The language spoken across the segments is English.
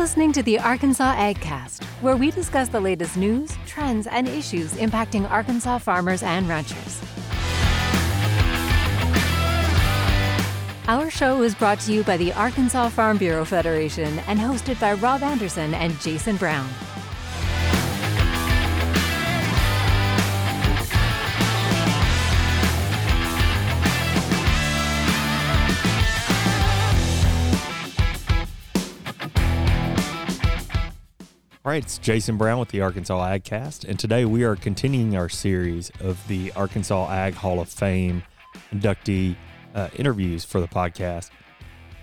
listening to the Arkansas AgCast, where we discuss the latest news, trends, and issues impacting Arkansas farmers and ranchers. Our show is brought to you by the Arkansas Farm Bureau Federation and hosted by Rob Anderson and Jason Brown. All right, it's Jason Brown with the Arkansas AgCast, and today we are continuing our series of the Arkansas Ag Hall of Fame inductee uh, interviews for the podcast.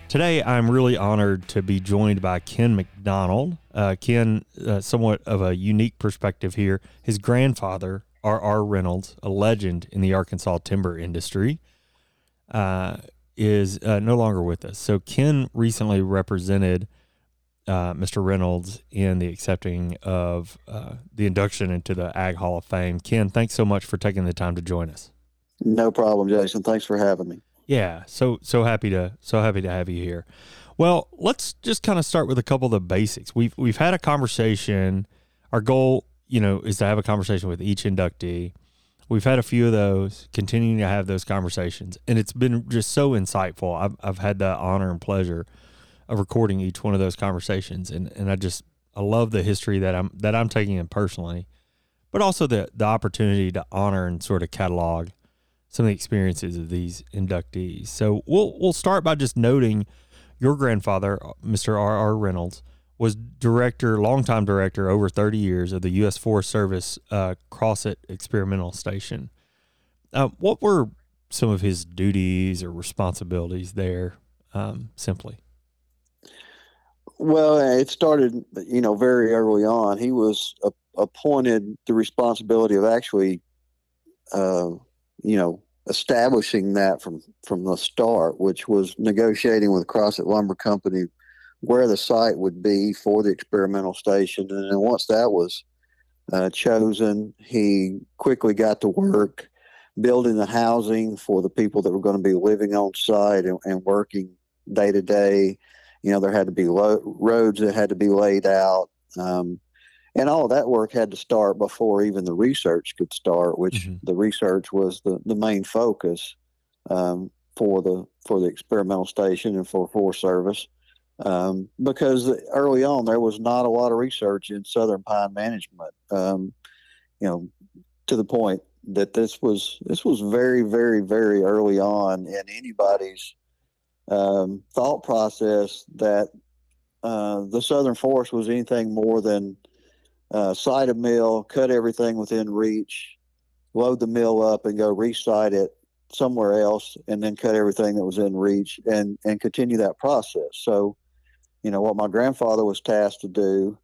Today, I'm really honored to be joined by Ken McDonald. Uh, Ken, uh, somewhat of a unique perspective here. His grandfather, R.R. Reynolds, a legend in the Arkansas timber industry, uh, is uh, no longer with us. So, Ken recently represented uh, Mr. Reynolds in the accepting of uh, the induction into the Ag Hall of Fame. Ken, thanks so much for taking the time to join us. No problem, Jason. Thanks for having me. Yeah, so so happy to so happy to have you here. Well, let's just kind of start with a couple of the basics. We've we've had a conversation. Our goal, you know, is to have a conversation with each inductee. We've had a few of those, continuing to have those conversations, and it's been just so insightful. I've I've had the honor and pleasure of recording each one of those conversations, and and I just I love the history that I'm that I'm taking in personally, but also the the opportunity to honor and sort of catalog some of the experiences of these inductees. So we'll we'll start by just noting your grandfather, Mr. R. R. Reynolds, was director, longtime director, over 30 years of the U.S. Forest Service uh, Crossett Experimental Station. Uh, what were some of his duties or responsibilities there, um, simply? Well, it started, you know, very early on. He was a, appointed the responsibility of actually, uh, you know, establishing that from from the start, which was negotiating with Crossett Lumber Company where the site would be for the experimental station. And then once that was uh, chosen, he quickly got to work building the housing for the people that were going to be living on site and, and working day to day you know, there had to be lo- roads that had to be laid out. Um, and all of that work had to start before even the research could start, which mm-hmm. the research was the, the main focus um, for the for the experimental station and for Forest Service. Um, because early on there was not a lot of research in southern pine management. Um, you know, to the point that this was this was very very very early on in anybody's um, thought process that uh, the Southern Forest was anything more than uh, site a mill, cut everything within reach, load the mill up, and go resite it somewhere else, and then cut everything that was in reach, and and continue that process. So, you know, what my grandfather was tasked to do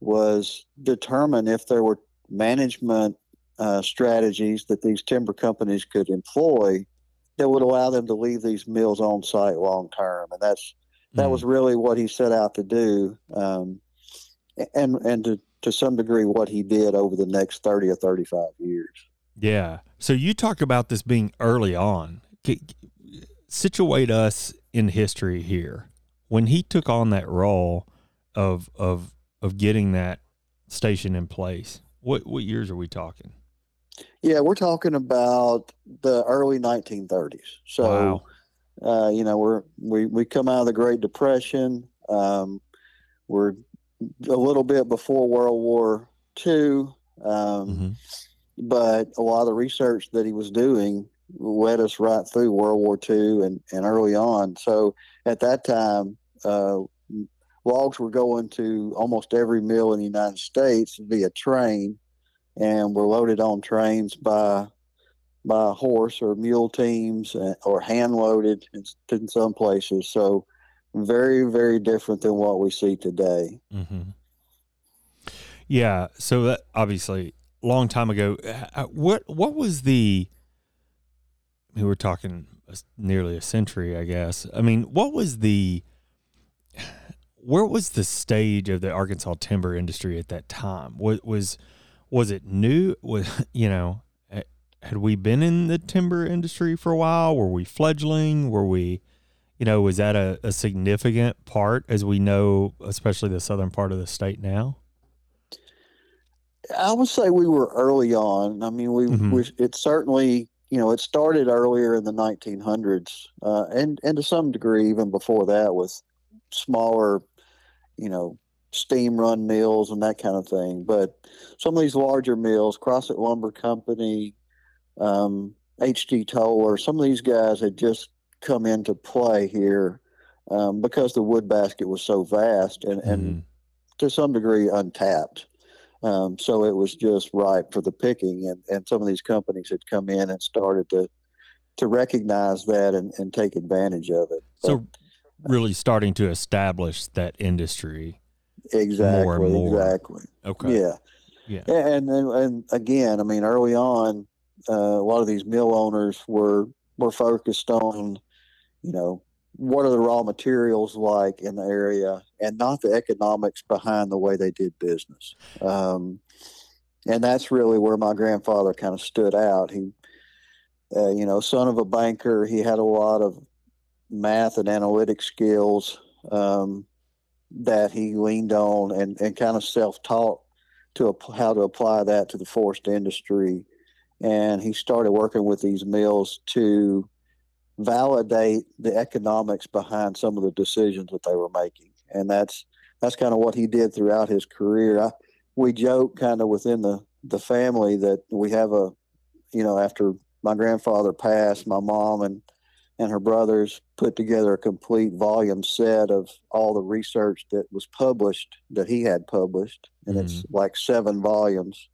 was determine if there were management uh, strategies that these timber companies could employ that would allow them to leave these mills on site long term, and that's that mm. was really what he set out to do, um, and and to to some degree what he did over the next thirty or thirty five years. Yeah. So you talk about this being early on. Situate us in history here. When he took on that role of of of getting that station in place, what what years are we talking? Yeah, we're talking about the early 1930s. So, wow. uh, you know, we're we we come out of the Great Depression. Um, we're a little bit before World War II, um, mm-hmm. but a lot of the research that he was doing led us right through World War II and, and early on. So at that time, uh, logs were going to almost every mill in the United States via train and were loaded on trains by by horse or mule teams uh, or hand loaded in, some places. So very very different than what we see today. Mm-hmm. Yeah. So that obviously long time ago. Uh, what what was the? We were talking nearly a century, I guess. I mean, what was the? Where was the stage of the Arkansas timber industry at that time? What was was it new? Was you know, had we been in the timber industry for a while? Were we fledgling? Were we, you know, was that a, a significant part as we know, especially the southern part of the state now? I would say we were early on. I mean, we, Mhm. we it certainly you know it started earlier in the 1900s, uh, and and to some degree even before that with smaller, you know, steam run mills and that kind of thing. But some of these larger mills, Crossett Lumber Company, um, H.G. Toller, some of these guys had just come into play here um, because the wood basket was so vast and, and Mhm. to some degree untapped. Um, so it was just ripe for the picking, and, and some of these companies had come in and started to to recognize that and, and take advantage of it. So, really starting to establish that industry. Exactly, more and more. exactly, Okay. yeah, Yeah. And, and and again, I mean, early on, uh, a lot of these mill owners were were focused on, you know, what are the raw materials like in the area, and not the economics behind the way they did business. Um, and that's really where my grandfather kind of stood out. He, uh, you know, son of a banker, he had a lot of math and analytic skills um, that he leaned on and, and kind of self-taught to app- how to apply that to the forest industry. And he started working with these mills to validate the economics behind some of the decisions that they were making. And that's that's kind of what he did throughout his career. I, we joke kind of within the the family that we have a, you know, after my grandfather passed, my mom and and her brothers put together a complete volume set of all the research that was published that he had published, and it's like seven volumes.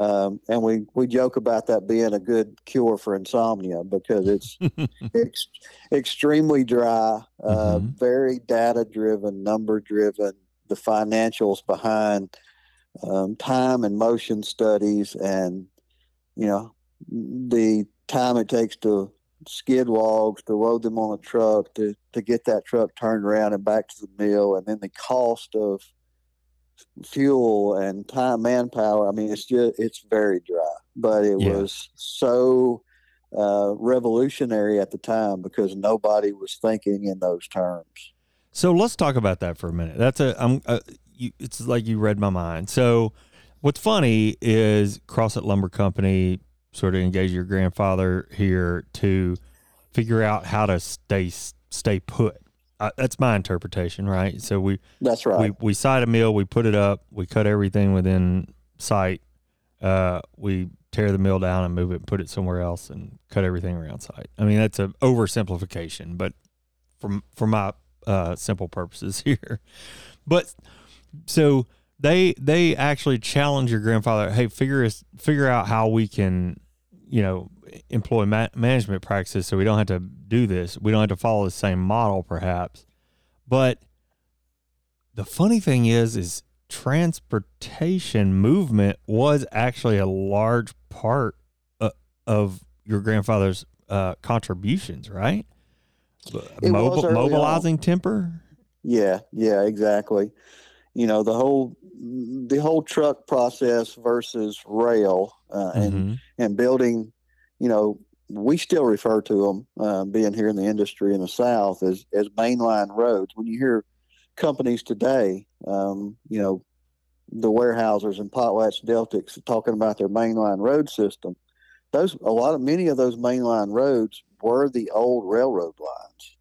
Um, and we we joke about that being a good cure for insomnia because it's ex- extremely dry, uh, Mhm. very data driven, number driven. The financials behind um, time and motion studies, and you know the time it takes to skid logs to load them on a truck to to get that truck turned around and back to the mill, and then the cost of fuel and time manpower. I mean, it's just it's very dry, but it Yeah. was so uh, revolutionary at the time because nobody was thinking in those terms. So let's talk about that for a minute. That's a I'm uh, you, it's like you read my mind. So what's funny is Crossett Lumber Company sort of engage your grandfather here to figure out how to stay stay put. Uh, that's my interpretation, right? So we That's right. we we site a mill, we put it up, we cut everything within sight. Uh, we tear the mill down and move it, and put it somewhere else, and cut everything around site. I mean, that's an oversimplification, but from for my uh, simple purposes here. But so they they actually challenge your grandfather. Hey, figure us figure out how we can, you know, employ ma- management practices so we don't have to do this. We don't have to follow the same model, perhaps. But the funny thing is, is transportation movement was actually a large part uh, of your grandfather's uh, contributions, right? It mobilizing timber. Yeah, yeah, exactly. You know, the whole the whole truck process versus rail uh, and Mhm. and building, you know, we still refer to them, uh, being here in the industry in the South, as as mainline roads. When you hear companies today, um, you know, the Weyerhaeusers and Potlatch Deltics talking about their mainline road system, those a lot of many of those mainline roads were the old railroad lines.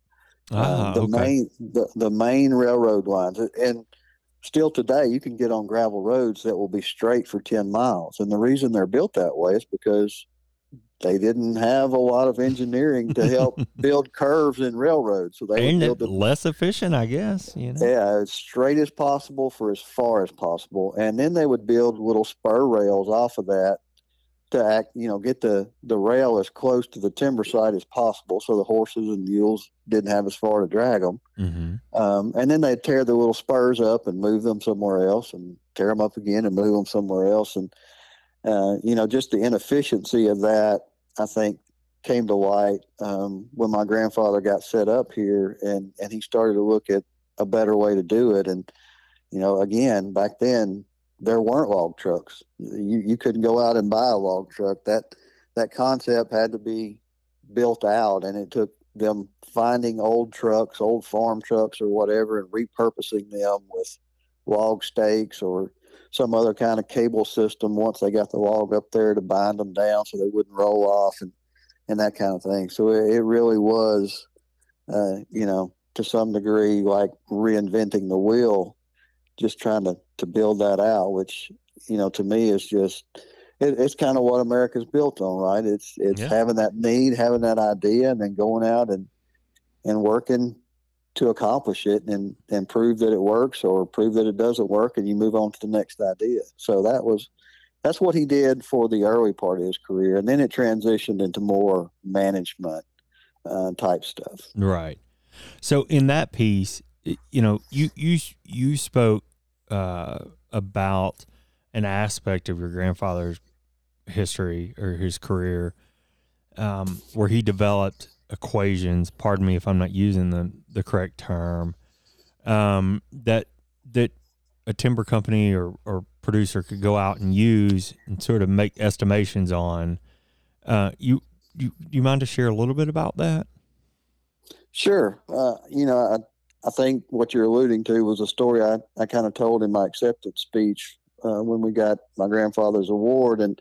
Ah, Uh, the okay. main the, the main railroad lines and still today you can get on gravel roads that will be straight for 10 miles and the reason they're built that way is because they didn't have a lot of engineering to help build curves in railroads so they and build it them less efficient, I guess. You know. yeah as straight as possible for as far as possible and then they would build little spur rails off of that to act you know get the the rail as close to the timber site as possible so the horses and mules didn't have as far to drag them hmm um, and then they'd tear the little spurs up and move them somewhere else and tear them up again and move them somewhere else. And uh, you know just the inefficiency of that i think came to light um, when my grandfather got set up here and and he started to look at a better way to do it. And you know again back then there weren't log trucks you you couldn't go out and buy a log truck that that concept had to be built out and it took them finding old trucks, old farm trucks or whatever, and repurposing them with log stakes or some other kind of cable system once they got the log up there to bind them down so they wouldn't roll off and, and that kind of thing. So it, it really was, uh, you know, to some degree, like reinventing the wheel, just trying to, to build that out, which, you know, to me is just, it, it's kind of what America's built on, right? It's, it's Yeah. having that need, having that idea, and then going out and, and working to accomplish it and and prove that it works or prove that it doesn't work and you move on to the next idea so that was that's what he did for the early part of his career and then it transitioned into more management uh, type stuff Right. So in that piece, you know, you you you spoke uh, about an aspect of your grandfather's history or his career um, where he developed equations. Pardon me if I'm not using the the correct term. Um, that that a timber company or, or producer could go out and use and sort of make estimations on. Uh, you you you mind to share a little bit about that? Sure. Uh, you know, I think what you're alluding to was a story I, I kind of told in my acceptance speech uh, when we got my grandfather's award. And,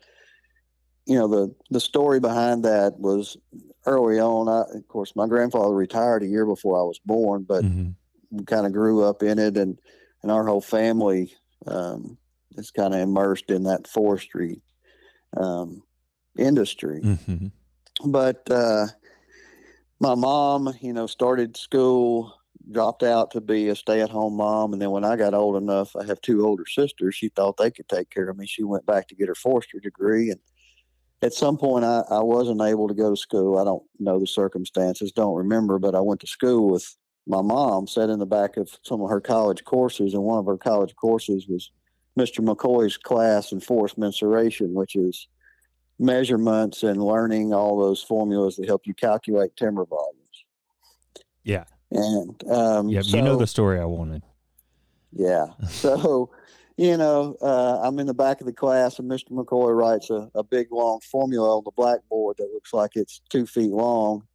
you know, the, the story behind that was early on. I, of course, my grandfather retired a year before I was born, but Mhm. we kind of grew up in it. And, and our whole family um, is kind of immersed in that forestry um, industry Mhm. but uh, my mom, you know, started school, dropped out to be a stay-at-home mom, and then when I got old enough, I have two older sisters. She thought they could take care of me. She went back to get her forestry degree, and at some point, I, I wasn't able to go to school. I don't know the circumstances, don't remember, but I went to school with my mom. Sat in the back of some of her college courses, and one of her college courses was Mr. McCoy's class in forest mensuration, which is measurements and learning all those formulas that help you calculate timber volumes. Yeah. And um, Yep, you know the story I wanted. yeah. So, you know, uh, I'm in the back of the class, and Mr. McCoy writes a, a big long formula on the blackboard that looks like it's two feet long,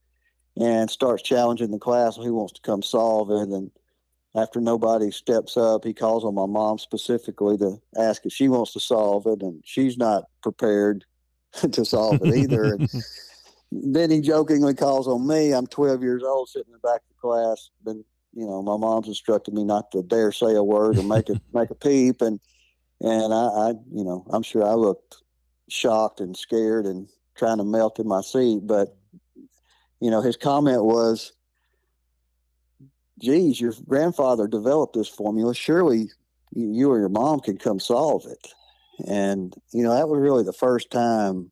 and starts challenging the class who wants to come solve it. And after nobody steps up, he calls on my mom specifically to ask if she wants to solve it, and she's not prepared to solve it either. and then he jokingly calls on me. I'm 12 years old, sitting in the back of the class. Been, you know, my mom's instructed me not to dare say a word or make a make a peep, and and I, I, you know, I'm sure I looked shocked and scared and trying to melt in my seat. But you know, his comment was, "Geez, your grandfather developed this formula. Surely you, you or your mom could come solve it." And you know, that was really the first time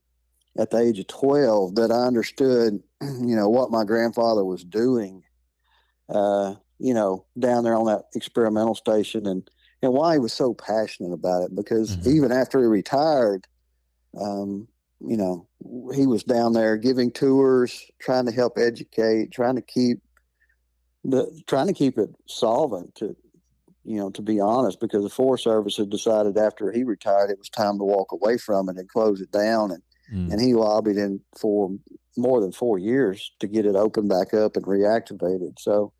at the age of 12 that I understood, you know, what my grandfather was doing, uh, you know, down there on that experimental station and, and why he was so passionate about it. Because Mhm. even after he retired, um, you know, he was down there giving tours, trying to help educate, trying to keep the, trying to keep it solvent to, you know, to be honest, because the Forest Service had decided after he retired, it was time to walk away from it and close it down. And, Mm. and he lobbied in for more than four years to get it opened back up and reactivated. So,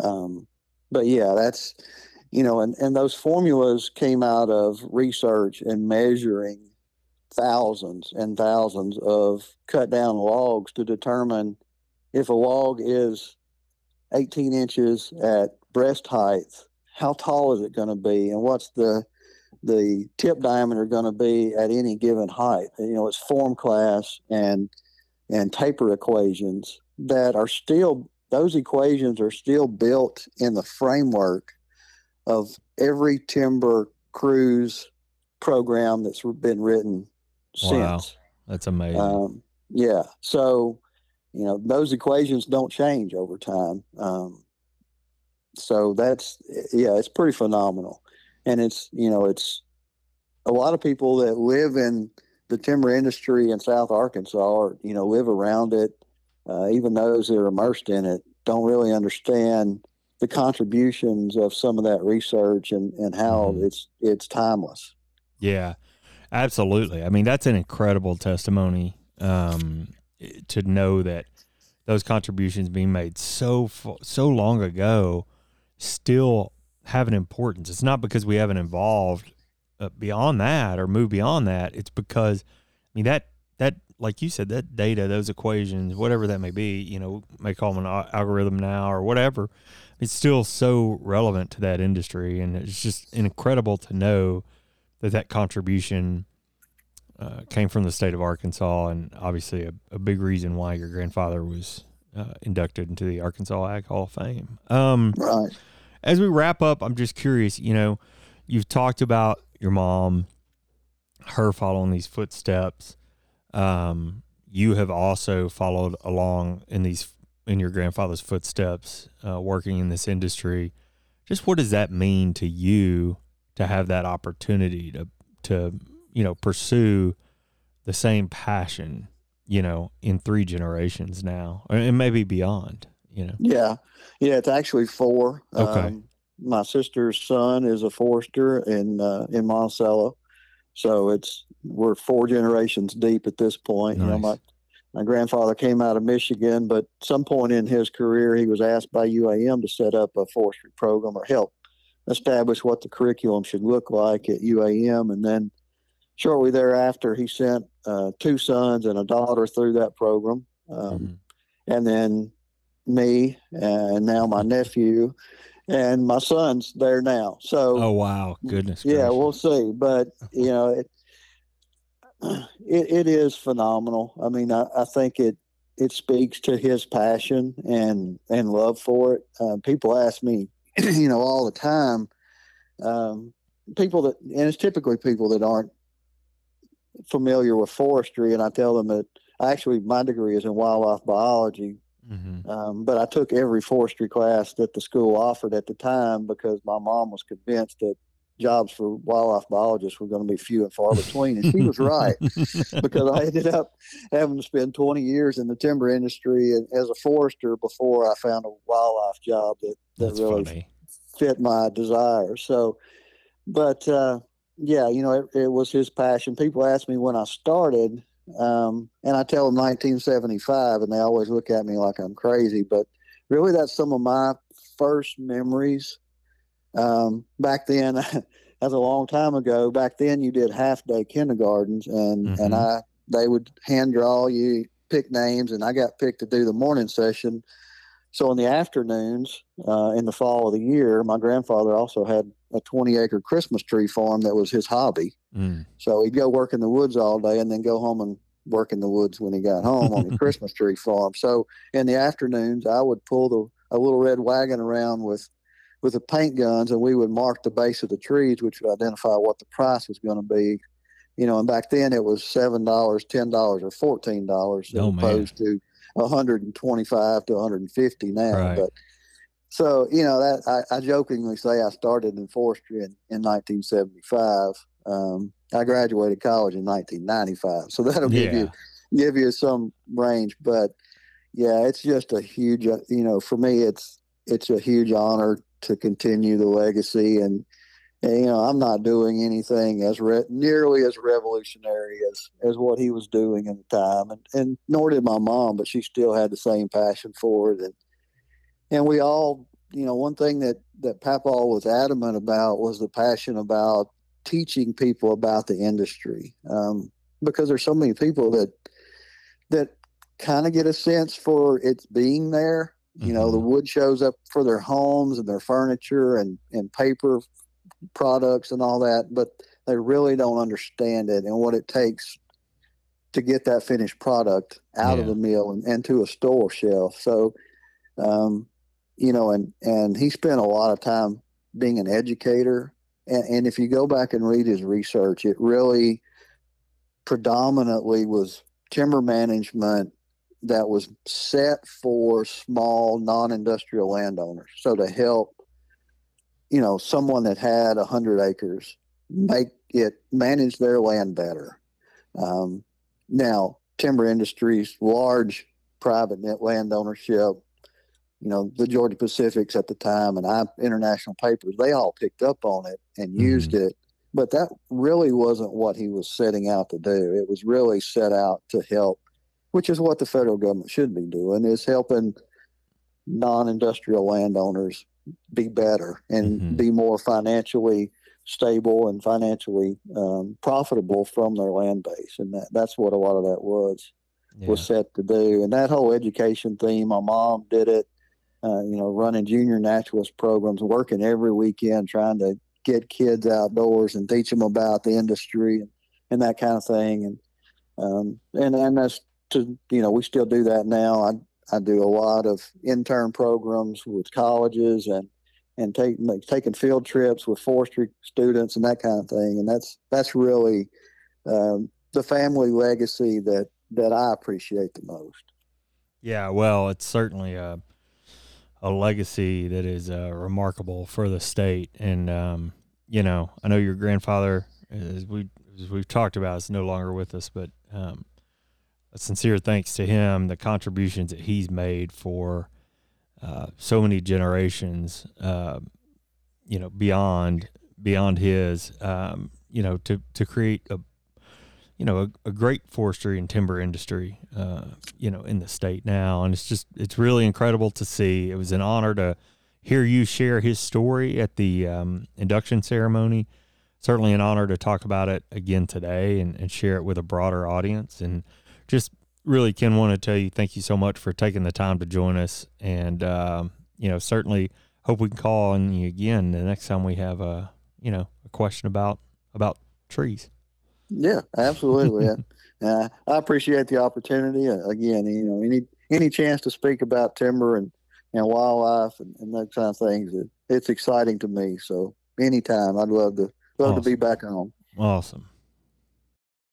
um, but yeah, that's you know, and and those formulas came out of research and measuring thousands and thousands of cut down logs to determine if a log is 18 inches at breast height, how tall is it going to be, and what's the the tip diameter going to be at any given height. You know, it's form class and and taper equations that are still those equations are still built in the framework of every timber cruise program that's been written Wow. since. That's amazing. Um, yeah. So, you know, those equations don't change over time. Um, so that's, yeah, it's pretty phenomenal. And it's, you know, it's a lot of people that live in the timber industry in South Arkansas or, you know, live around it, uh, even those that are immersed in it, don't really understand the contributions of some of that research and, and how Mhm. it's, it's timeless. Yeah, absolutely. I mean, that's an incredible testimony um, to know that those contributions being made so so long ago still have an importance. It's not because we haven't evolved uh, beyond that or moved beyond that. It's because I mean that that like you said that data, those equations, whatever that may be, you know, may call them an algorithm now or whatever. It's still so relevant to that industry, and it's just incredible to know that that contribution uh, came from the state of Arkansas, and obviously a, a big reason why your grandfather was uh, inducted into the Arkansas Ag Hall of Fame. Um, right. As we wrap up, I'm just curious. You know, you've talked about your mom, her following these footsteps. Um, you have also followed along in these in your grandfather's footsteps, uh, working in this industry. Just what does that mean to you to have that opportunity to to you know pursue the same passion you know in three generations now and maybe beyond you know yeah yeah it's actually four okay um, my sister's son is a forester in uh, in monticello so it's we're four generations deep at this point nice. you know my my grandfather came out of michigan but some point in his career he was asked by uam to set up a forestry program or help establish what the curriculum should look like at UAM. And then shortly thereafter, he sent uh, two sons and a daughter through that program. Um, mm-hmm. And then me and now my nephew and my son's there now. So, oh, wow. Goodness. Yeah, gracious. we'll see. But, you know, it, it, it is phenomenal. I mean, I, I think it, it speaks to his passion and, and love for it. Uh, people ask me, you know, all the time. Um, people that, and it's typically people that aren't familiar with forestry, and I tell them that actually my degree is in wildlife biology, mm-hmm. um, but I took every forestry class that the school offered at the time because my mom was convinced that jobs for wildlife biologists were going to be few and far between. And she was right because I ended up having to spend 20 years in the timber industry as a forester before I found a wildlife job that, that That's really funny. fit my desires. So, but uh, yeah, you know, it, it, was his passion. People ask me when I started, um, and I tell them 1975, and they always look at me like I'm crazy. But really, that's some of my first memories um, back then, that's a long time ago. Back then, you did half day kindergartens, and mm-hmm. and I they would hand draw you, pick names, and I got picked to do the morning session. So in the afternoons, uh, in the fall of the year, my grandfather also had a 20 acre Christmas tree farm that was his hobby. Mm. So he'd go work in the woods all day and then go home and work in the woods when he got home on the Christmas tree farm. So in the afternoons, I would pull the a little red wagon around with with the paint guns, and we would mark the base of the trees, which would identify what the price was going to be. You know, and back then it was seven dollars, ten dollars, or fourteen dollars, as oh, opposed man. to one hundred and twenty-five to one hundred and fifty now. Right. But so you know that I, I, jokingly say I started in forestry in, in 1975. Um, I graduated college in 1995, so that'll yeah. give you give you some range. But yeah, it's just a huge. Uh, you know, for me, it's it's a huge honor to continue the legacy. And you know, I'm not doing anything as re- nearly as revolutionary as as what he was doing at the time, and and nor did my mom, but she still had the same passion for it. And and we all, you know, one thing that that Papa was adamant about was the passion about teaching people about the industry, um, because there's so many people that that kind of get a sense for its being there you know, the mm-hmm. wood shows up for their homes and their furniture and, and paper products and all that, but they really don't understand it and what it takes to get that finished product out yeah. of the mill and, and to a store shelf. So, um, you know, and, and he spent a lot of time being an educator. And, and if you go back and read his research, it really predominantly was timber management that was set for small non-industrial landowners. So to help, you know, someone that had a hundred acres make it manage their land better. Um, now, timber industries, large private net land ownership, you know, the Georgia Pacifics at the time and I international papers, they all picked up on it and mm-hmm. used it. But that really wasn't what he was setting out to do. It was really set out to help which is what the federal government should be doing, is helping non-industrial landowners be better and Mhm. be more financially stable and financially um, profitable from their land base, and that, that's what a lot of that was Yeah. was set to do. And that whole education theme, my mom did it. Uh, you know, running junior naturalist programs, working every weekend, trying to get kids outdoors and teach them about the industry and, and that kind of thing. And um, and and that's to you know we still do that now. I do a lot of intern programs with colleges and and take like, taking field trips with forestry students and that kind of thing. And that's that's really um, the family legacy that that I appreciate the most. Yeah, well, it's certainly a a legacy that is uh, remarkable for the state, and um, you know, I know your grandfather, as we as we've talked about, is no longer with us, but um, a sincere thanks to him, the contributions that he's made for uh, so many generations, uh, you know, beyond beyond his, um, you know, to to create a you know a, a great forestry and timber industry uh, you know in the state now. And it's just it's really incredible to see. It was an honor to hear you share his story at the um, induction ceremony. Certainly an honor to talk about it again today and, and share it with a broader audience. And just really ken want to tell you thank you so much for taking the time to join us and um, you know certainly hope we can call on you again the next time we have a you know a question about about trees Yeah, absolutely. and, uh, I appreciate the opportunity. Uh, again, you know, any any chance to speak about timber and, and wildlife and, and those kind of things, it, it's exciting to me. So anytime, I'd love to love to be back on. awesome